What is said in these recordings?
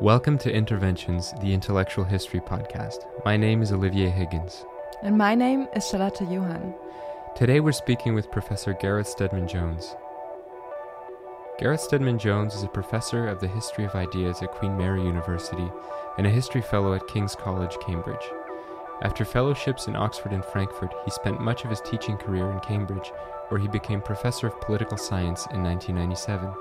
Welcome to Interventions, the Intellectual History Podcast. My name is Olivier Higgins. And my name is Charlotte Johan. Today we're speaking with Professor Gareth Stedman Jones. Gareth Stedman Jones is a professor of the history of ideas at Queen Mary University and a history fellow at King's College, Cambridge. After fellowships in Oxford and Frankfurt, he spent much of his teaching career in Cambridge, where he became professor of political science in 1997.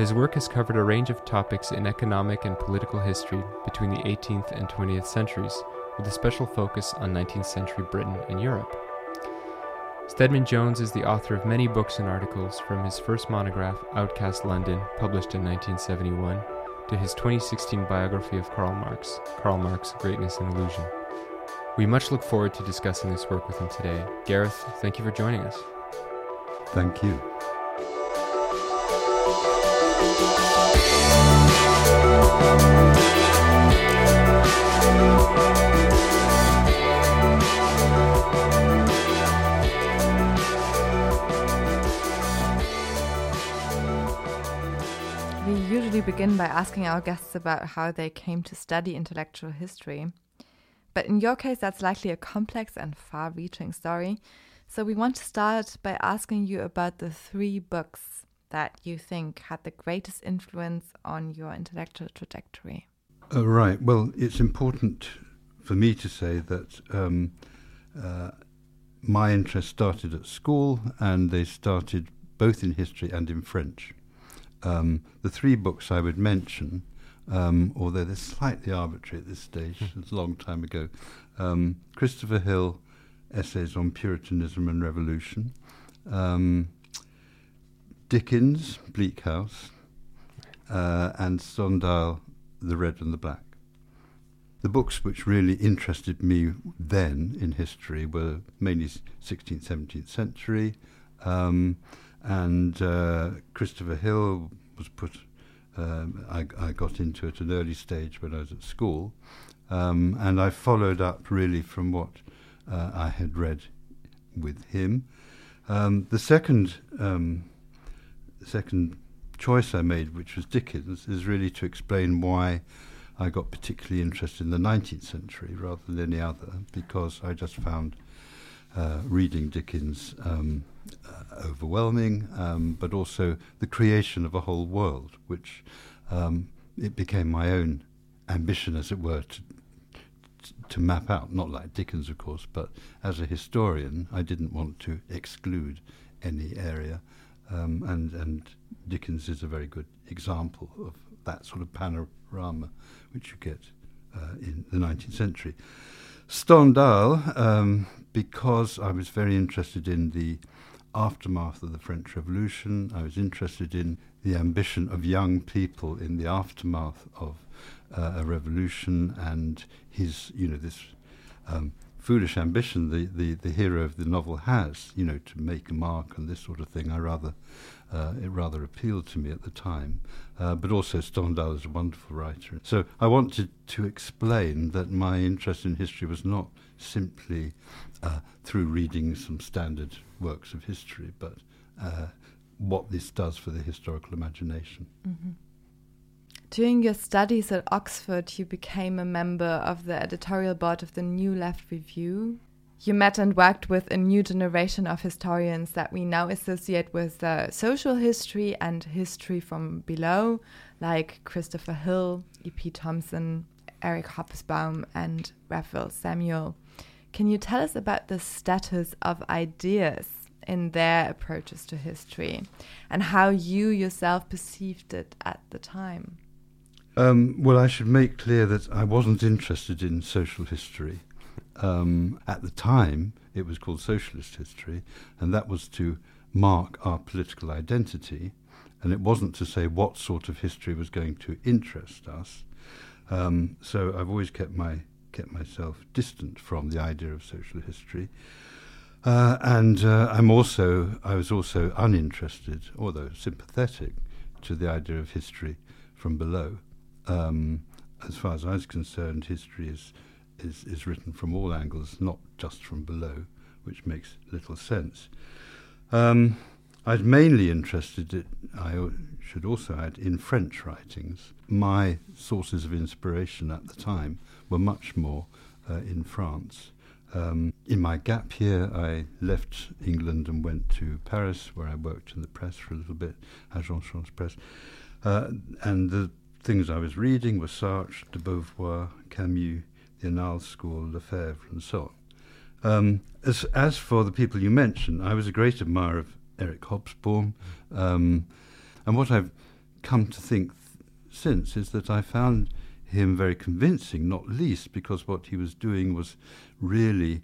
His work has covered a range of topics in economic and political history between the 18th and 20th centuries, with a special focus on 19th century Britain and Europe. Stedman Jones is the author of many books and articles, from his first monograph, Outcast London, published in 1971, to his 2016 biography of Karl Marx, Karl Marx Greatness and Illusion. We much look forward to discussing this work with him today. Gareth, thank you for joining us. Thank you. We usually begin by asking our guests about how they came to study intellectual history. But in your case, that's likely a complex and far reaching story. So we want to start by asking you about the three books that you think had the greatest influence on your intellectual trajectory. Uh, right. Well, it's important for me to say that um, uh, my interest started at school, and they started both in history and in French. Um, the three books I would mention, um, although they're slightly arbitrary at this stage, it's a long time ago. Um, Christopher Hill, Essays on Puritanism and Revolution. Um, Dickens, Bleak House, uh, and Stendhal, The Red and the Black. The books which really interested me then in history were mainly 16th, 17th century, um, and uh, Christopher Hill was put. Um, I, I, got into at an early stage when I was at school, um, and I followed up really from what uh, I had read with him. Um, the second um, second choice I made, which was Dickens, is really to explain why I got particularly interested in the 19th century rather than any other, because I just found uh, reading Dickens um, uh, overwhelming, um, but also the creation of a whole world, which um, it became my own ambition, as it were, to, to map out, not like Dickens, of course, but as a historian, I didn't want to exclude any area. Um, and, and Dickens is a very good example of that sort of panorama which you get uh, in the 19th century. Stendhal, um, because I was very interested in the aftermath of the French Revolution, I was interested in the ambition of young people in the aftermath of uh, a revolution and his, you know, this um, foolish ambition the, the, the hero of the novel has, you know, to make a mark and this sort of thing. I rather, uh, it rather appealed to me at the time. Uh, but also Stendhal is a wonderful writer. So I wanted to explain that my interest in history was not simply uh, through reading some standard works of history, but uh, what this does for the historical imagination. Mm-hmm. During your studies at Oxford, you became a member of the editorial board of the New Left Review. You met and worked with a new generation of historians that we now associate with uh, social history and history from below, like Christopher Hill, E.P. Thompson, Eric Hobsbawm, and Raphael Samuel. Can you tell us about the status of ideas in their approaches to history and how you yourself perceived it at the time? Um, well, I should make clear that I wasn't interested in social history. Um, at the time, it was called socialist history, and that was to mark our political identity. And it wasn't to say what sort of history was going to interest us. Um, so I've always kept my kept myself distant from the idea of social history. Uh, and uh, I'm also I was also uninterested, although sympathetic, to the idea of history from below. Um, as far as I was concerned, history is, is, is written from all angles, not just from below, which makes little sense. Um, I was mainly interested, in, I should also add, in French writings. My sources of inspiration at the time were much more uh, in France. Um, in my gap year, I left England and went to Paris, where I worked in the press for a little bit, Agence France Presse. Uh, and the things I was reading were Sartre, de Beauvoir, Camus, the Annales School, Lefebvre, and so on. Um, as, as for the people you mentioned, I was a great admirer of Eric Hobsbawm. Um, and what I've come to think th- since is that I found him very convincing, not least because what he was doing was really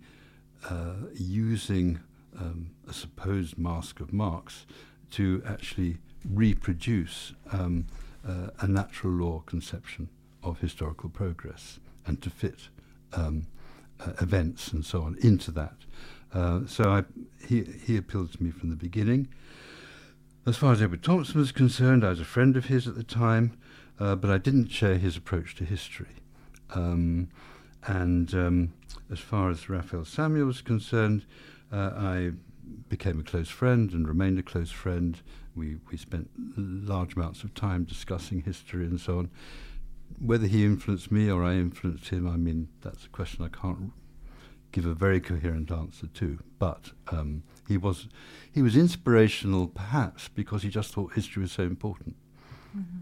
uh, using um, a supposed mask of Marx to actually reproduce um, uh, a natural law conception of historical progress and to fit um, uh, events and so on into that. Uh, so I, he, he appealed to me from the beginning. As far as Edward Thompson was concerned, I was a friend of his at the time, uh, but I didn't share his approach to history. Um, and um, as far as Raphael Samuel was concerned, uh, I became a close friend and remained a close friend. We, we spent large amounts of time discussing history and so on. Whether he influenced me or I influenced him, I mean, that's a question I can't give a very coherent answer to. But um, he was he was inspirational, perhaps because he just thought history was so important. Mm-hmm.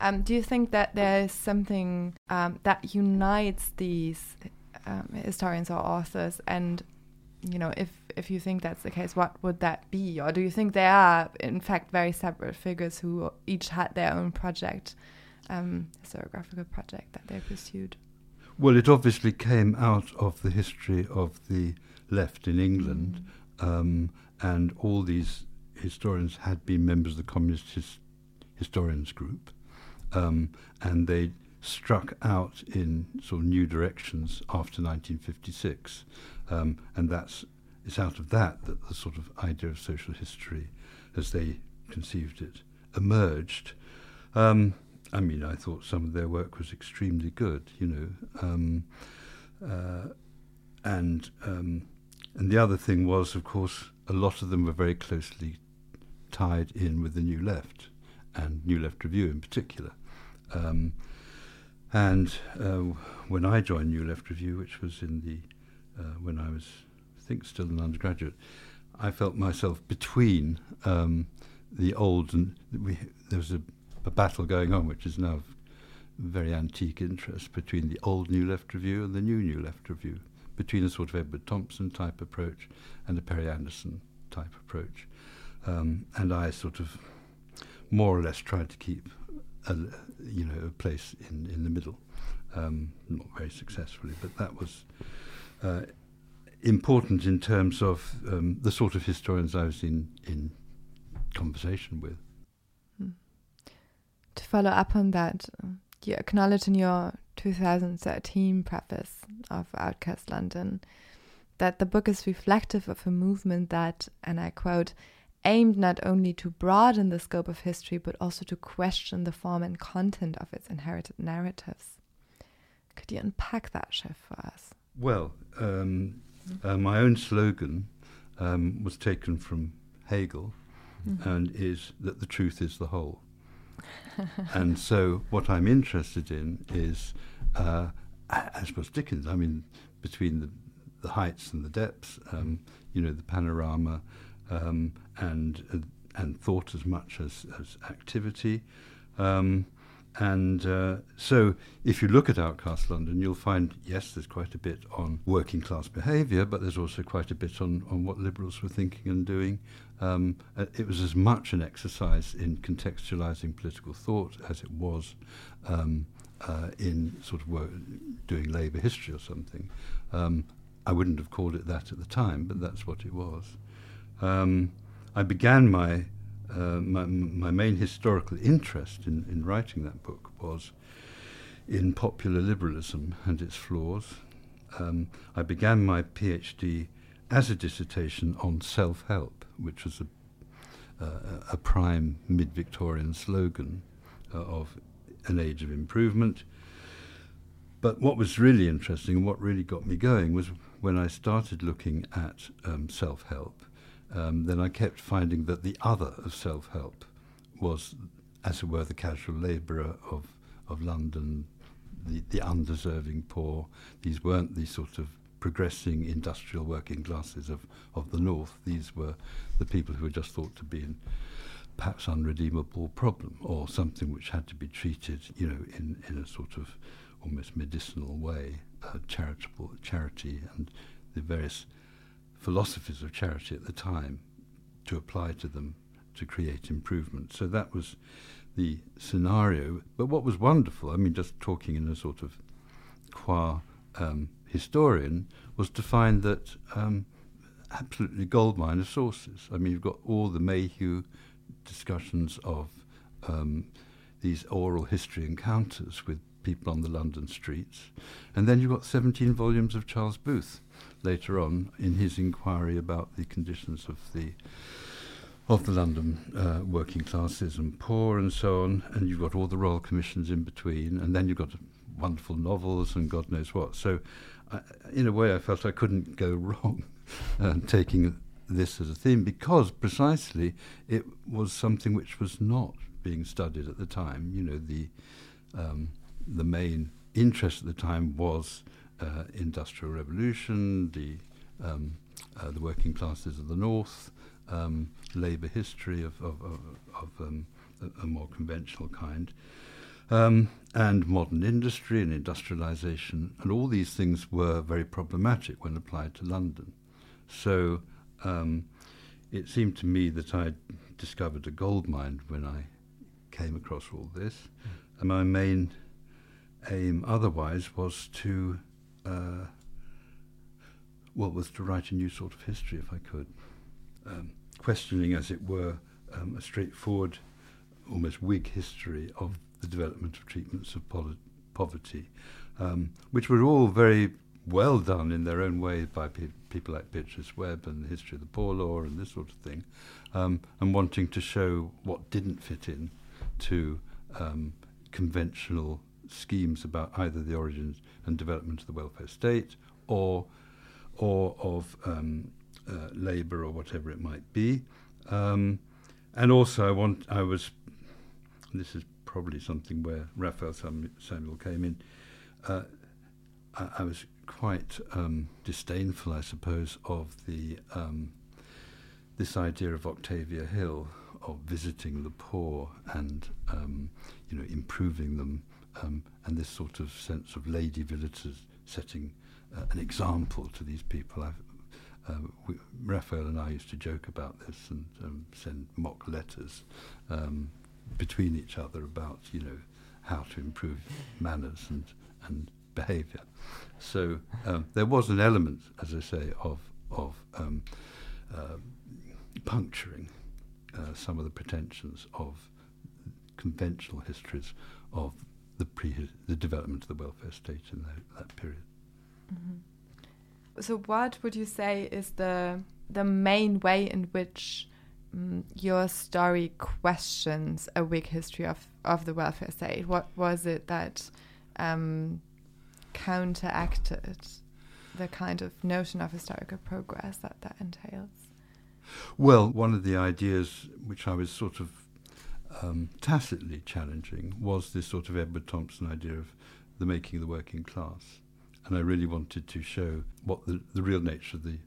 Um, do you think that there is something um, that unites these um, historians or authors? And you know, if if you think that's the case, what would that be? Or do you think they are, in fact, very separate figures who each had their own project, um, historiographical project that they pursued? Well, it obviously came out of the history of the left in England, mm. um, and all these historians had been members of the Communist his Historians Group um, and they struck out in sort of new directions after 1956, um, and that's it's out of that that the sort of idea of social history, as they conceived it, emerged. Um, I mean, I thought some of their work was extremely good, you know, um, uh, and um, and the other thing was, of course, a lot of them were very closely tied in with the New Left and New Left Review in particular. Um, and uh, when I joined New Left Review, which was in the uh, when I was, I think, still an undergraduate, I felt myself between um, the old and we, there was a, a, battle going on, which is now of very antique interest between the old New Left Review and the new New Left Review, between a sort of Edward Thompson type approach and a Perry Anderson type approach. Um, and I sort of more or less tried to keep a, you know, a place in, in the middle. Um, not very successfully, but that was uh, important in terms of um, the sort of historians I was in, in conversation with. Hmm. To follow up on that, you acknowledge in your 2013 preface of Outcast London that the book is reflective of a movement that, and I quote, aimed not only to broaden the scope of history, but also to question the form and content of its inherited narratives. Could you unpack that shift for us? Well, um, uh, my own slogan um, was taken from Hegel mm-hmm. and is that the truth is the whole. and so, what I'm interested in is, uh, as was Dickens, I mean, between the, the heights and the depths, um, you know, the panorama, um, and uh, and thought as much as, as activity. Um, and uh, so, if you look at Outcast London, you'll find, yes, there's quite a bit on working class behaviour, but there's also quite a bit on, on what liberals were thinking and doing. Um, uh, it was as much an exercise in contextualising political thought as it was um, uh, in sort of work, doing labour history or something. Um, I wouldn't have called it that at the time, but that's what it was. Um, I began my, uh, my, my main historical interest in, in writing that book was in popular liberalism and its flaws. Um, I began my PhD as a dissertation on self-help, which was a, uh, a prime mid-Victorian slogan uh, of an age of improvement. But what was really interesting and what really got me going was when I started looking at um, self-help um, then I kept finding that the other of self help was, as it were, the casual labourer of, of London, the, the undeserving poor. These weren't the sort of progressing industrial working classes of, of the North. These were the people who were just thought to be in perhaps unredeemable problem or something which had to be treated, you know, in, in a sort of almost medicinal way, uh, charitable charity and the various philosophies of charity at the time to apply to them to create improvement. So that was the scenario. But what was wonderful, I mean, just talking in a sort of qua um, historian, was to find that um, absolutely goldmine of sources. I mean, you've got all the Mayhew discussions of um, these oral history encounters with people on the London streets. And then you've got 17 volumes of Charles Booth later on in his inquiry about the conditions of the of the London uh, working classes and poor and so on, and you've got all the royal commissions in between, and then you've got wonderful novels and God knows what. So, I, in a way, I felt I couldn't go wrong uh, taking this as a theme because precisely it was something which was not being studied at the time. You know, the um, the main interest at the time was uh, industrial revolution, the um, uh, the working classes of the north, um, labour history of of, of, of um, a, a, more conventional kind, um, and modern industry and industrialisation, and all these things were very problematic when applied to London. So um, it seemed to me that I'd discovered a gold mine when I came across all this. Mm. My main aim otherwise was to, uh, well, was to write a new sort of history if I could, um, questioning, as it were, um, a straightforward, almost Whig history of the development of treatments of poli- poverty, um, which were all very well done in their own way by pe- people like Beatrice Webb and the history of the poor law and this sort of thing, um, and wanting to show what didn't fit in to um, conventional schemes about either the origins and development of the welfare state or or of um, uh, labour or whatever it might be. Um, and also, I want I was this is probably something where Raphael Samuel came in. Uh, I, I was quite um, disdainful, I suppose, of the um, this idea of Octavia Hill of visiting the poor and um, you know improving them, um, and this sort of sense of lady visitors setting uh, an example to these people. I've, uh, we, Raphael and I used to joke about this and um, send mock letters um, between each other about you know how to improve manners and and behaviour. So um, there was an element, as I say, of of um, uh, puncturing uh, some of the pretensions of conventional histories of the pre the development of the welfare state in that, that period. Mm-hmm. So, what would you say is the the main way in which um, your story questions a Whig history of of the welfare state? What was it that um, counteracted the kind of notion of historical progress that that entails? Well, one of the ideas which I was sort of um, tacitly challenging was this sort of Edward Thompson idea of the making of the working class. And I really wanted to show what the, the real nature of the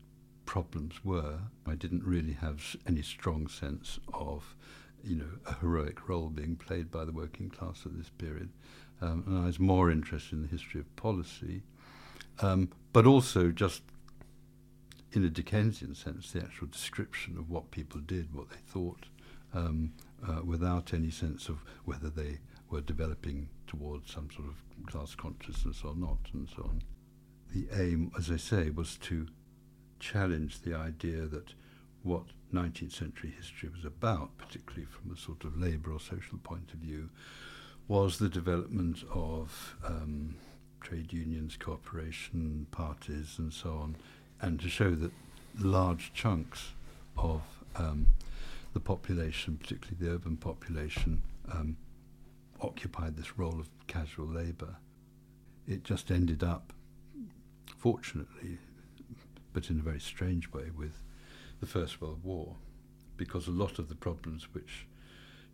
problems were. I didn't really have any strong sense of, you know, a heroic role being played by the working class at this period. Um, and I was more interested in the history of policy, um, but also just in a Dickensian sense, the actual description of what people did, what they thought, um, uh, without any sense of whether they were developing towards some sort of class consciousness or not, and so on. The aim, as I say, was to challenge the idea that what 19th century history was about, particularly from a sort of labour or social point of view, was the development of um, trade unions, cooperation parties, and so on, and to show that large chunks of um, the population, particularly the urban population, um, occupied this role of casual labour. It just ended up, fortunately, but in a very strange way, with the First World War, because a lot of the problems which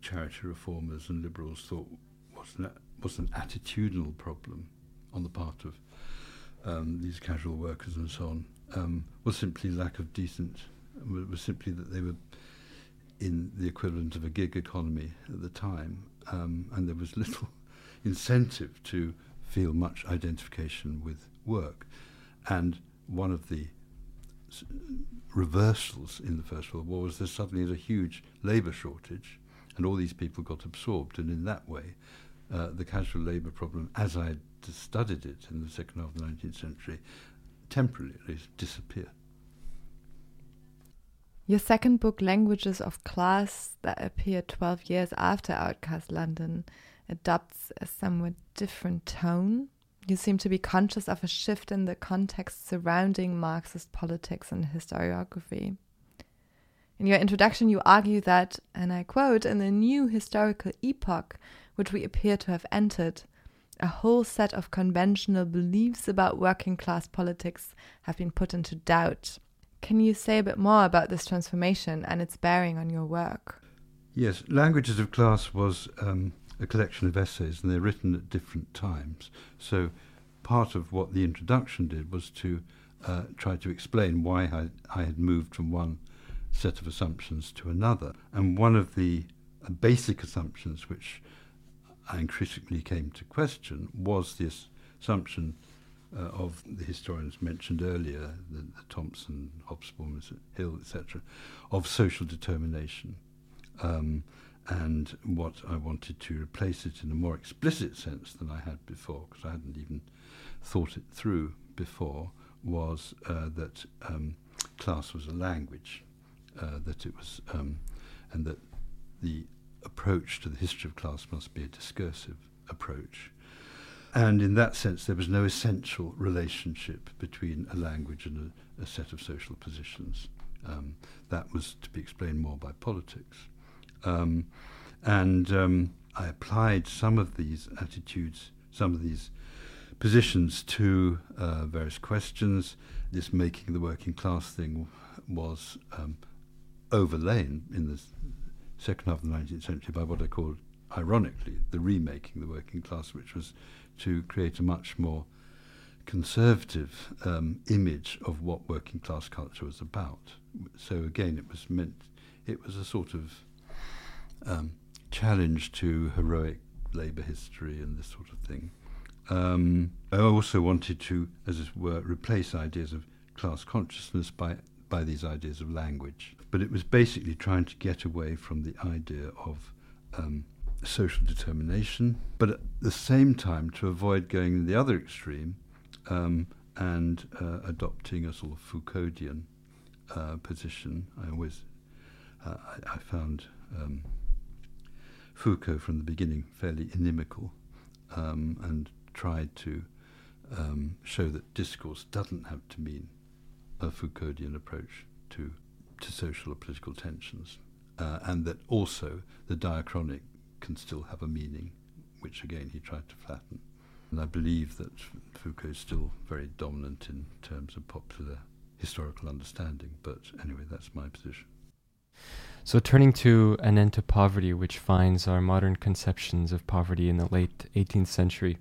charity reformers and liberals thought was an, was an attitudinal problem on the part of um, these casual workers and so on um, was simply lack of decent, was simply that they were in the equivalent of a gig economy at the time, um, and there was little incentive to feel much identification with work. And one of the reversals in the First World War was there suddenly is a huge labour shortage, and all these people got absorbed, and in that way, uh, the casual labour problem, as I studied it in the second half of the 19th century, temporarily at least disappeared. Your second book, Languages of Class, that appeared 12 years after Outcast London, adopts a somewhat different tone. You seem to be conscious of a shift in the context surrounding Marxist politics and historiography. In your introduction, you argue that, and I quote, in the new historical epoch which we appear to have entered, a whole set of conventional beliefs about working class politics have been put into doubt. Can you say a bit more about this transformation and its bearing on your work? Yes, Languages of Class was um, a collection of essays, and they're written at different times. So, part of what the introduction did was to uh, try to explain why I, I, had moved from one set of assumptions to another. And one of the uh, basic assumptions which I increasingly came to question was this assumption uh, of the historians mentioned earlier, the, the Thompson, Hobsbawm, Hill, etc., of social determination. Um, and what I wanted to replace it in a more explicit sense than I had before, because I hadn't even thought it through before, was uh, that um, class was a language, uh, that it was, um, and that the approach to the history of class must be a discursive approach. And in that sense, there was no essential relationship between a language and a, a set of social positions. Um, that was to be explained more by politics. Um, and um, I applied some of these attitudes, some of these positions to uh, various questions. This making the working class thing was um, overlain in the second half of the 19th century by what I called, ironically, the remaking the working class, which was to create a much more conservative um, image of what working class culture was about. So again, it was meant, it was a sort of um, challenge to heroic labour history and this sort of thing. Um, I also wanted to, as it were, replace ideas of class consciousness by by these ideas of language. But it was basically trying to get away from the idea of um, social determination, but at the same time to avoid going in the other extreme um, and uh, adopting a sort of Foucauldian uh, position. I always uh, I, I, found um, Foucault from the beginning fairly inimical um, and tried to um, show that discourse doesn't have to mean a Foucauldian approach to, to social or political tensions, uh, and that also the diachronic can still have a meaning, which again he tried to flatten. And I believe that Foucault is still very dominant in terms of popular historical understanding, but anyway, that's my position. So, turning to An End to Poverty, which finds our modern conceptions of poverty in the late 18th century,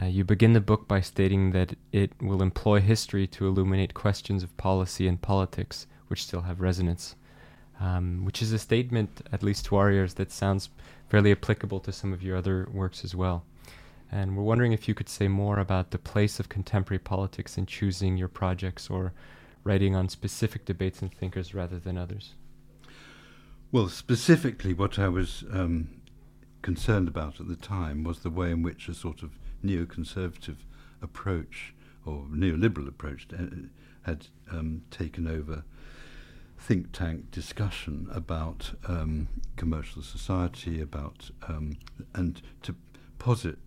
uh, you begin the book by stating that it will employ history to illuminate questions of policy and politics which still have resonance, um, which is a statement, at least to our ears, that sounds fairly applicable to some of your other works as well. And we're wondering if you could say more about the place of contemporary politics in choosing your projects or writing on specific debates and thinkers rather than others. Well, specifically, what I was um, concerned about at the time was the way in which a sort of neoconservative approach or neoliberal approach uh, had um, taken over think tank discussion about um, commercial society, about um, and to posit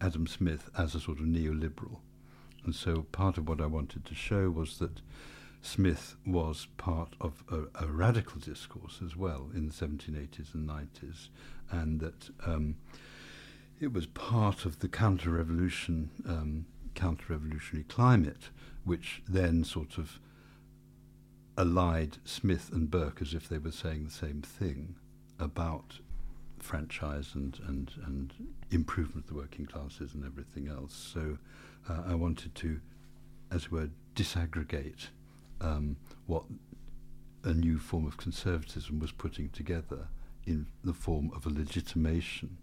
Adam Smith as a sort of neoliberal. And so part of what I wanted to show was that Smith was part of a, a radical discourse as well in the 1780s and 90s, and that um, it was part of the counter-revolution, um, counter-revolutionary climate, which then sort of allied Smith and Burke as if they were saying the same thing about franchise and, and, and improvement of the working classes and everything else. So uh, I wanted to, as it were, disaggregate um, what a new form of conservatism was putting together in the form of a legitimation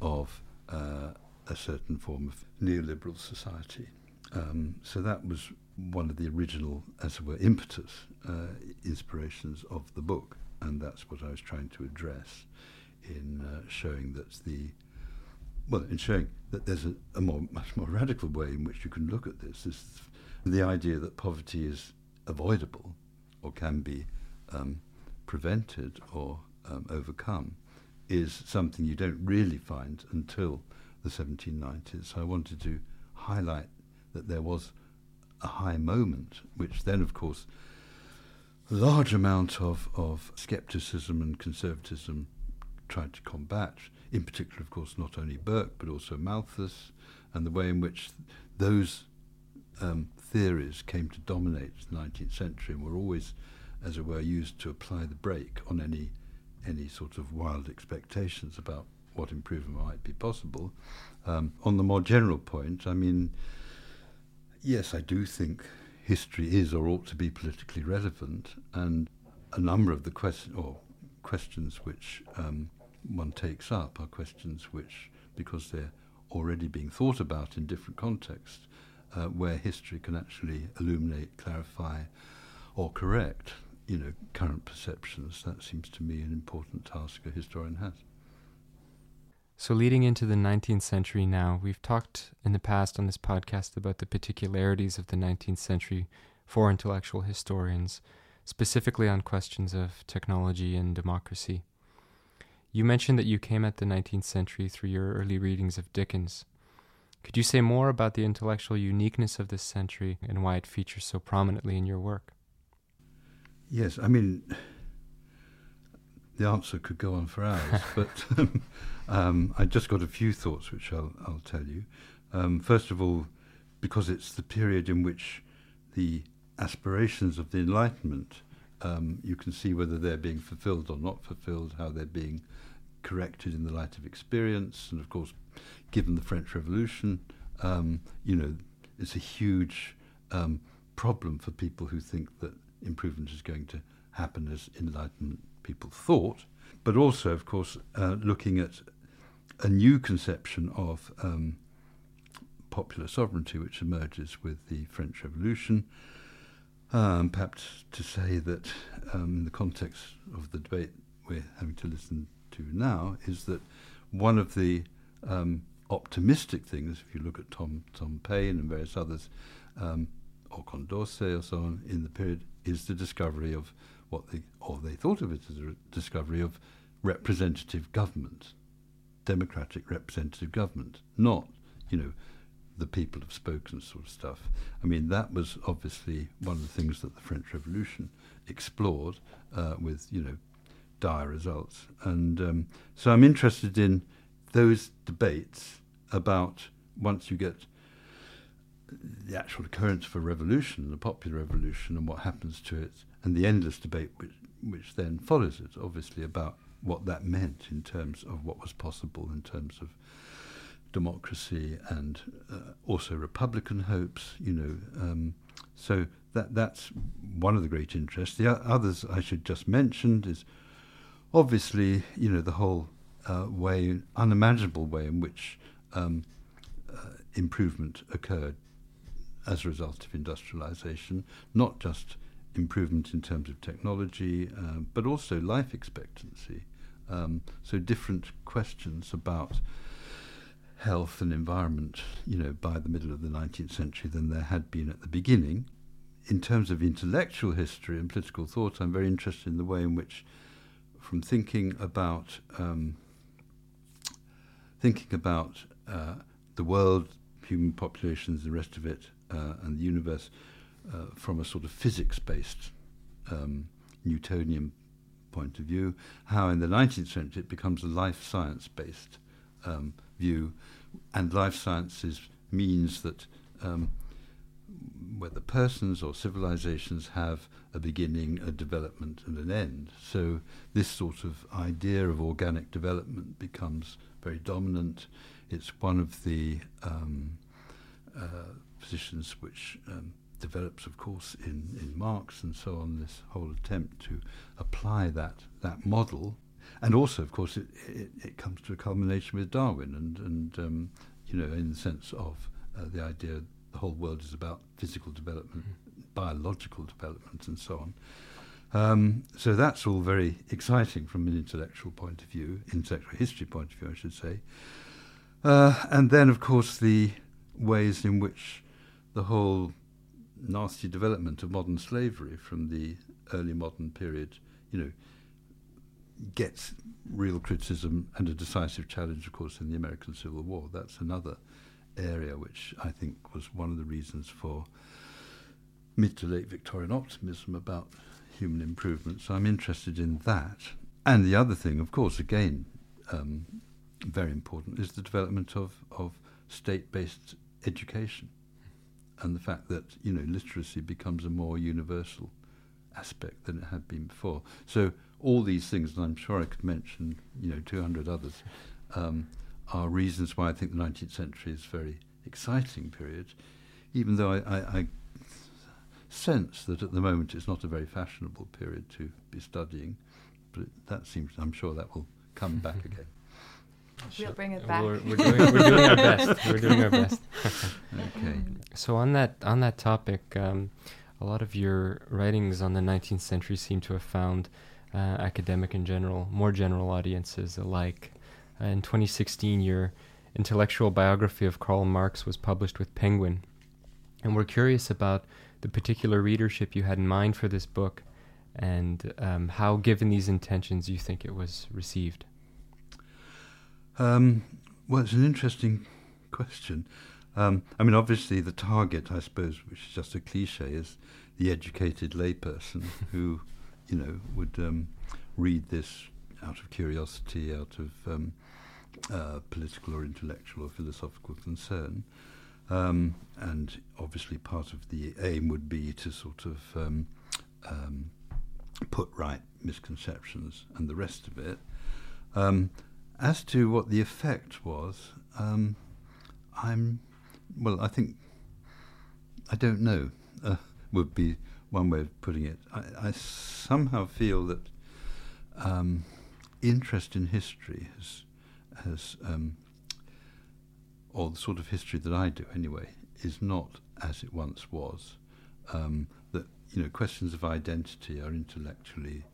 of uh, a certain form of neoliberal society. Um, so that was one of the original, as it were, impetus, uh, inspirations of the book, and that's what I was trying to address in uh, showing that the well, in showing that there's a, a, more, much more radical way in which you can look at this. Is the idea that poverty is avoidable or can be um, prevented or um, overcome is something you don't really find until the 1790s. So I wanted to highlight that there was a high moment, which then, of course, a large amount of, of skepticism and conservatism tried to combat. In particular, of course, not only Burke, but also Malthus, and the way in which those um, theories came to dominate the 19th century and were always, as it were, used to apply the brake on any any sort of wild expectations about what improvement might be possible. Um, on the more general point, I mean, yes, I do think history is or ought to be politically relevant, and a number of the question or questions which um, one takes up are questions which, because they're already being thought about in different contexts, uh, where history can actually illuminate, clarify, or correct, you know, current perceptions. That seems to me an important task a historian has. So, leading into the 19th century now, we've talked in the past on this podcast about the particularities of the 19th century for intellectual historians, specifically on questions of technology and democracy. You mentioned that you came at the 19th century through your early readings of Dickens. Could you say more about the intellectual uniqueness of this century and why it features so prominently in your work? Yes, I mean, the answer could go on for hours, but um, um, I just got a few thoughts which I'll, I'll tell you. Um, first of all, because it's the period in which the aspirations of the Enlightenment, um, you can see whether they're being fulfilled or not fulfilled, how they're being corrected in the light of experience, and of course, given the French Revolution, um, you know, it's a huge um, problem for people who think that improvement is going to happen as Enlightenment people thought, but also, of course, uh, looking at a new conception of um, popular sovereignty which emerges with the French Revolution. Um, perhaps to say that um, in the context of the debate we're having to listen to now is that one of the um, optimistic things, if you look at Tom Tom Paine and various others, um, or Condorcet or so on, in the period, is the discovery of what they or they thought of it as a discovery of representative government, democratic representative government, not you know the people have spoken sort of stuff. I mean that was obviously one of the things that the French Revolution explored uh, with you know dire results, and um, so I'm interested in those debates about once you get the actual occurrence of a revolution, the popular revolution, and what happens to it, and the endless debate which, which then follows it, obviously, about what that meant in terms of what was possible in terms of democracy and uh, also republican hopes, you know. Um, so that that's one of the great interests. The others I should just mention is obviously, you know, the whole uh, way, unimaginable way in which um, uh, improvement occurred as a result of industrialization, not just improvement in terms of technology, uh, but also life expectancy. Um, so different questions about health and environment, you know, by the middle of the 19th century than there had been at the beginning. In terms of intellectual history and political thought, I'm very interested in the way in which, from thinking about um, thinking about uh, the world, human populations, the rest of it, uh, and the universe uh, from a sort of physics-based um, Newtonian point of view, how in the 19th century it becomes a life science-based um, view, and life sciences means that um, whether persons or civilizations have a beginning, a development, and an end. So this sort of idea of organic development becomes very dominant. It's one of the um, uh, positions which um, develops, of course, in, in Marx and so on, this whole attempt to apply that, that model. And also, of course, it, it, it comes to a culmination with Darwin and, and um, you know, in the sense of uh, the idea the whole world is about physical development, mm-hmm. biological development, and so on. Um, so that's all very exciting from an intellectual point of view, intellectual history point of view, I should say. Uh, and then, of course, the ways in which the whole nasty development of modern slavery from the early modern period, you know, gets real criticism and a decisive challenge, of course, in the American Civil War. That's another area which I think was one of the reasons for mid to late Victorian optimism about human improvement. So I'm interested in that. And the other thing, of course, again, um, very important, is the development of, of state based education and the fact that you know literacy becomes a more universal aspect than it had been before. So all these things, and I'm sure I could mention you know 200 others, um, are reasons why I think the 19th century is a very exciting period, even though I, I, I sense that at the moment it's not a very fashionable period to be studying. But it, that seems, I'm sure that will come back again. We'll bring it back. We're, we're, doing, we're doing our best. We're doing our best. okay. So on that on that topic, um, a lot of your writings on the 19th century seem to have found uh, academic and general, more general audiences alike. Uh, in 2016, your intellectual biography of Karl Marx was published with Penguin, and we're curious about the particular readership you had in mind for this book, and um, how, given these intentions, you think it was received. Um, well, it's an interesting question. Um, I mean, obviously, the target, I suppose, which is just a cliche, is the educated layperson who, you know, would um, read this out of curiosity, out of um, uh, political or intellectual or philosophical concern. Um, and obviously, part of the aim would be to sort of um, um, put right misconceptions and the rest of it. As to what the effect was, um, I'm well. I think I don't know. Uh, would be one way of putting it. I, I somehow feel that um, interest in history has has um, or the sort of history that I do anyway is not as it once was. Um, that you know questions of identity are intellectually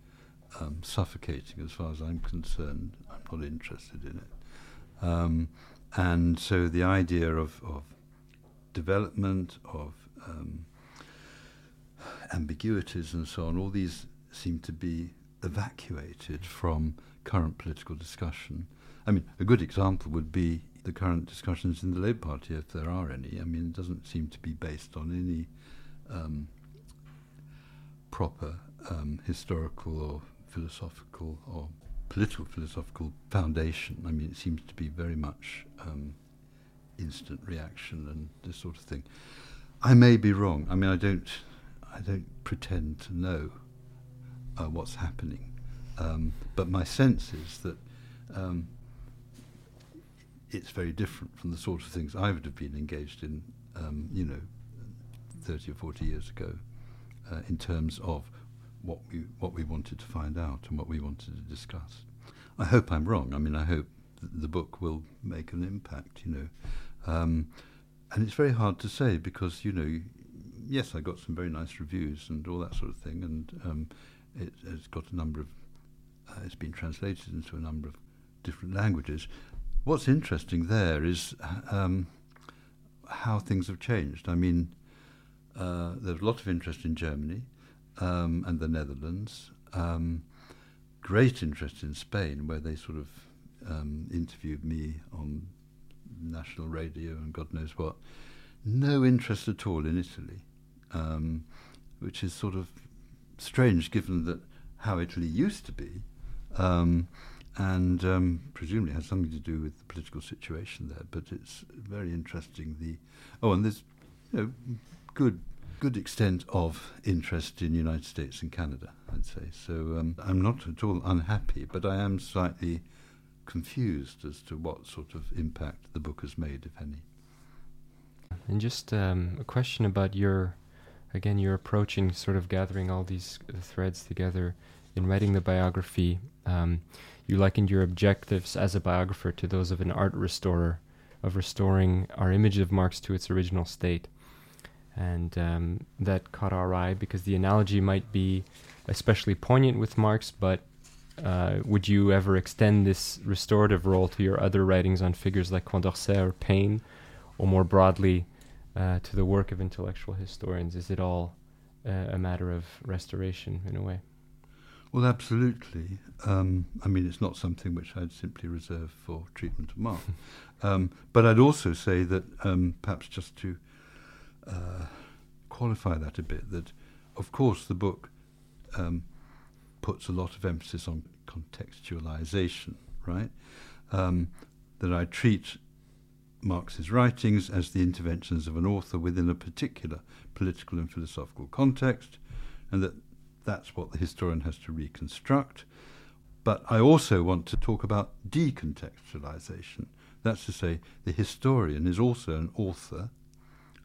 um, suffocating as far as I'm concerned. Not interested in it. Um, and so the idea of, of development, of um, ambiguities and so on, all these seem to be evacuated from current political discussion. I mean, a good example would be the current discussions in the Labour Party, if there are any. I mean, it doesn't seem to be based on any um, proper um, historical or philosophical or political philosophical foundation. I mean, it seems to be very much um, instant reaction and this sort of thing. I may be wrong. I mean, I don't, I don't pretend to know uh, what's happening, um, but my sense is that um, it's very different from the sort of things I would have been engaged in, um, you know, 30 or 40 years ago, uh, in terms of what we what we wanted to find out and what we wanted to discuss. I hope I'm wrong. I mean, I hope the book will make an impact. You know, um, and it's very hard to say because you know, yes, I got some very nice reviews and all that sort of thing, and um, it, has got a number of. Uh, it's been translated into a number of different languages. What's interesting there is um, how things have changed. I mean, uh, there's a lot of interest in Germany um, and the Netherlands. Um, great interest in Spain, where they sort of um, interviewed me on national radio and God knows what. No interest at all in Italy, um, which is sort of strange given that how Italy used to be. Um, and um, presumably has something to do with the political situation there. But it's very interesting. The oh, and there's you know, good good extent of interest in the United States and Canada, I'd say. So um, I'm not at all unhappy, but I am slightly confused as to what sort of impact the book has made, if any. And just um, a question about your, again, your approach in sort of gathering all these threads together in writing the biography. Um, you likened your objectives as a biographer to those of an art restorer, of restoring our image of Marx to its original state. And um, that caught our eye because the analogy might be especially poignant with Marx, but uh, would you ever extend this restorative role to your other writings on figures like Condorcet or Paine, or more broadly uh, to the work of intellectual historians? Is it all uh, a matter of restoration in a way? Well, absolutely. Um, I mean, it's not something which I'd simply reserve for treatment of Marx. um, but I'd also say that um, perhaps just to uh, qualify that a bit, that of course the book um, puts a lot of emphasis on contextualization, right? Um, that I treat Marx's writings as the interventions of an author within a particular political and philosophical context, and that that's what the historian has to reconstruct. But I also want to talk about decontextualization. That's to say, the historian is also an author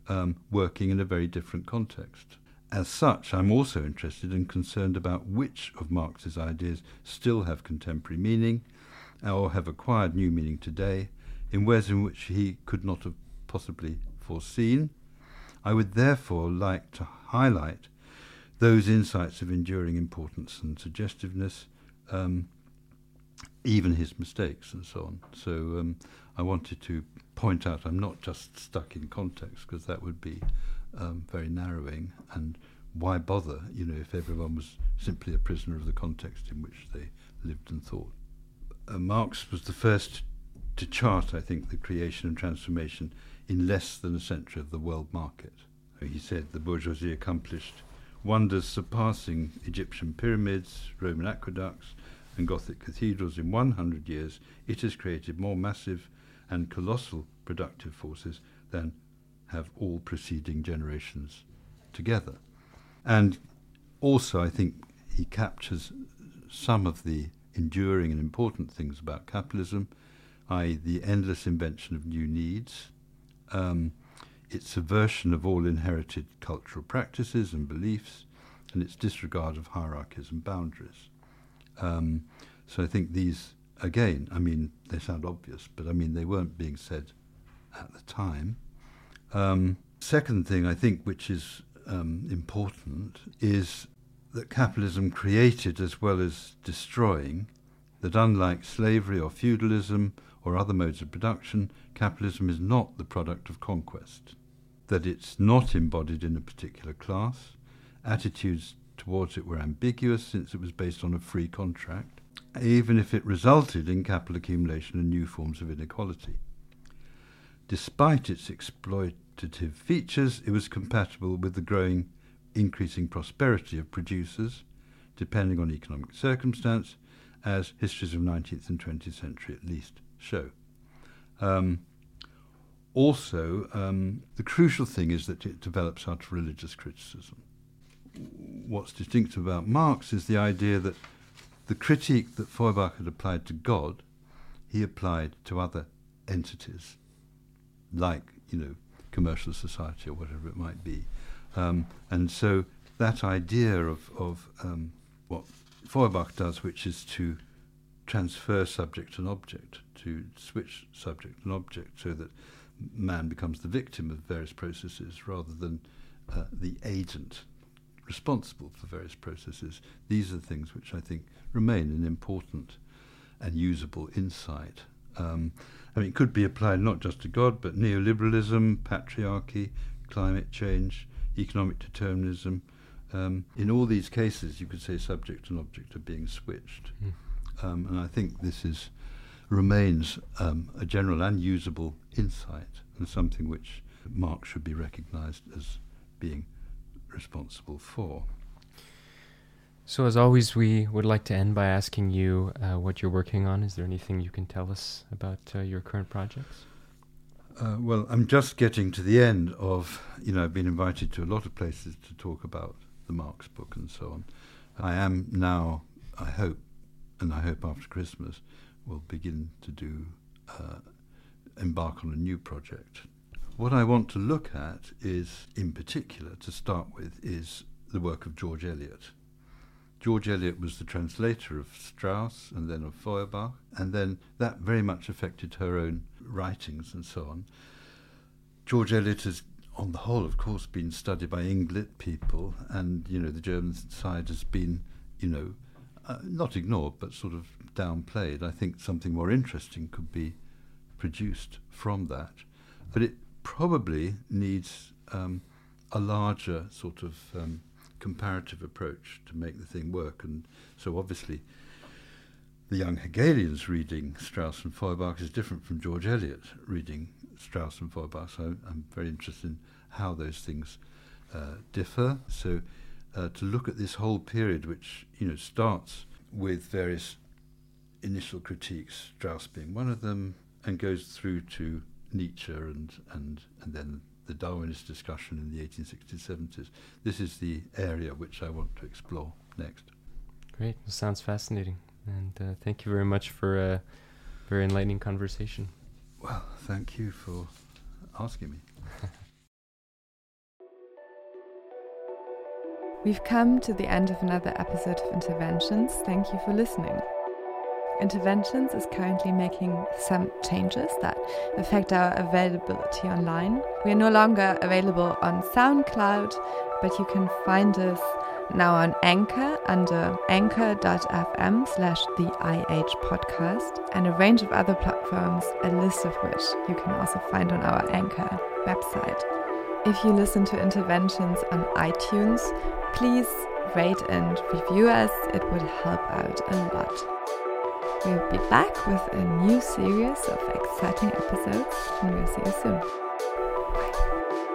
um, working in a very different context. As such, I'm also interested and concerned about which of Marx's ideas still have contemporary meaning or have acquired new meaning today in ways in which he could not have possibly foreseen. I would therefore like to highlight those insights of enduring importance and suggestiveness, um, even his mistakes and so on. So um, I wanted to point out I'm not just stuck in context because that would be um, very narrowing. And why bother, you know, if everyone was simply a prisoner of the context in which they lived and thought? Uh, Marx was the first to chart, I think, the creation and transformation in less than a century of the world market. He said the bourgeoisie accomplished wonders surpassing Egyptian pyramids, Roman aqueducts, and Gothic cathedrals in 100 years. It has created more massive and colossal productive forces than have all preceding generations together. And also, I think he captures some of the enduring and important things about capitalism, i.e., the endless invention of new needs, um, its subversion of all inherited cultural practices and beliefs, and its disregard of hierarchies and boundaries. Um, so I think these, again, I mean, they sound obvious, but I mean, they weren't being said at the time. Um, second thing I think, which is um, important, is that capitalism created as well as destroying, that unlike slavery or feudalism or other modes of production, capitalism is not the product of conquest, that it's not embodied in a particular class, attitudes towards it were ambiguous since it was based on a free contract, even if it resulted in capital accumulation and new forms of inequality. Despite its exploitative features, it was compatible with the growing, increasing prosperity of producers, depending on economic circumstance, as histories of 19th and 20th century at least show. Um, also, um, the crucial thing is that it develops out of religious criticism. What's distinctive about Marx is the idea that the critique that Feuerbach had applied to God, he applied to other entities, like, you know, commercial society or whatever it might be. Um, and so that idea of, of um, what Feuerbach does, which is to transfer subject and object, to switch subject and object so that man becomes the victim of various processes rather than uh, the agent responsible for various processes. These are things which I think remain an important and usable insight. Um, I mean, it could be applied not just to God, but neoliberalism, patriarchy, climate change, economic determinism. Um, in all these cases, you could say subject and object are being switched. Mm. Um, and I think this is remains um, a general and usable insight and something which Marx should be recognized as being responsible for. So, as always, we would like to end by asking you uh, what you're working on. Is there anything you can tell us about uh, your current projects? Uh, well, I'm just getting to the end of, you know, I've been invited to a lot of places to talk about the Marx book and so on. I am now, I hope, and I hope after Christmas, will begin to do, uh, embark on a new project. What I want to look at is, in particular, to start with, is the work of George Eliot. George Eliot was the translator of Strauss and then of Feuerbach, and then that very much affected her own writings and so on. George Eliot has, on the whole, of course, been studied by English people, and you know the German side has been, you know, uh, not ignored but sort of downplayed. I think something more interesting could be produced from that, but it probably needs um, a larger sort of um, comparative approach to make the thing work. And so obviously, the young Hegelians reading Strauss and Feuerbach is different from George Eliot reading Strauss and Feuerbach. So I'm very interested in how those things uh, differ. So uh, to look at this whole period, which you know starts with various initial critiques, Strauss being one of them, and goes through to Nietzsche and and and then the Darwinist discussion in the 1860s, 70s. This is the area which I want to explore next. Great. That sounds fascinating. And uh, thank you very much for a very enlightening conversation. Well, thank you for asking me. We've come to the end of another episode of Interventions. Thank you for listening. Interventions is currently making some changes that affect our availability online. We are no longer available on SoundCloud, but you can find us now on Anchor under anchor.fm slash the IH podcast and a range of other platforms, a list of which you can also find on our Anchor website. If you listen to interventions on iTunes, please rate and review us. It would help out a lot. We'll be back with a new series of exciting episodes, and we'll see you soon. Bye.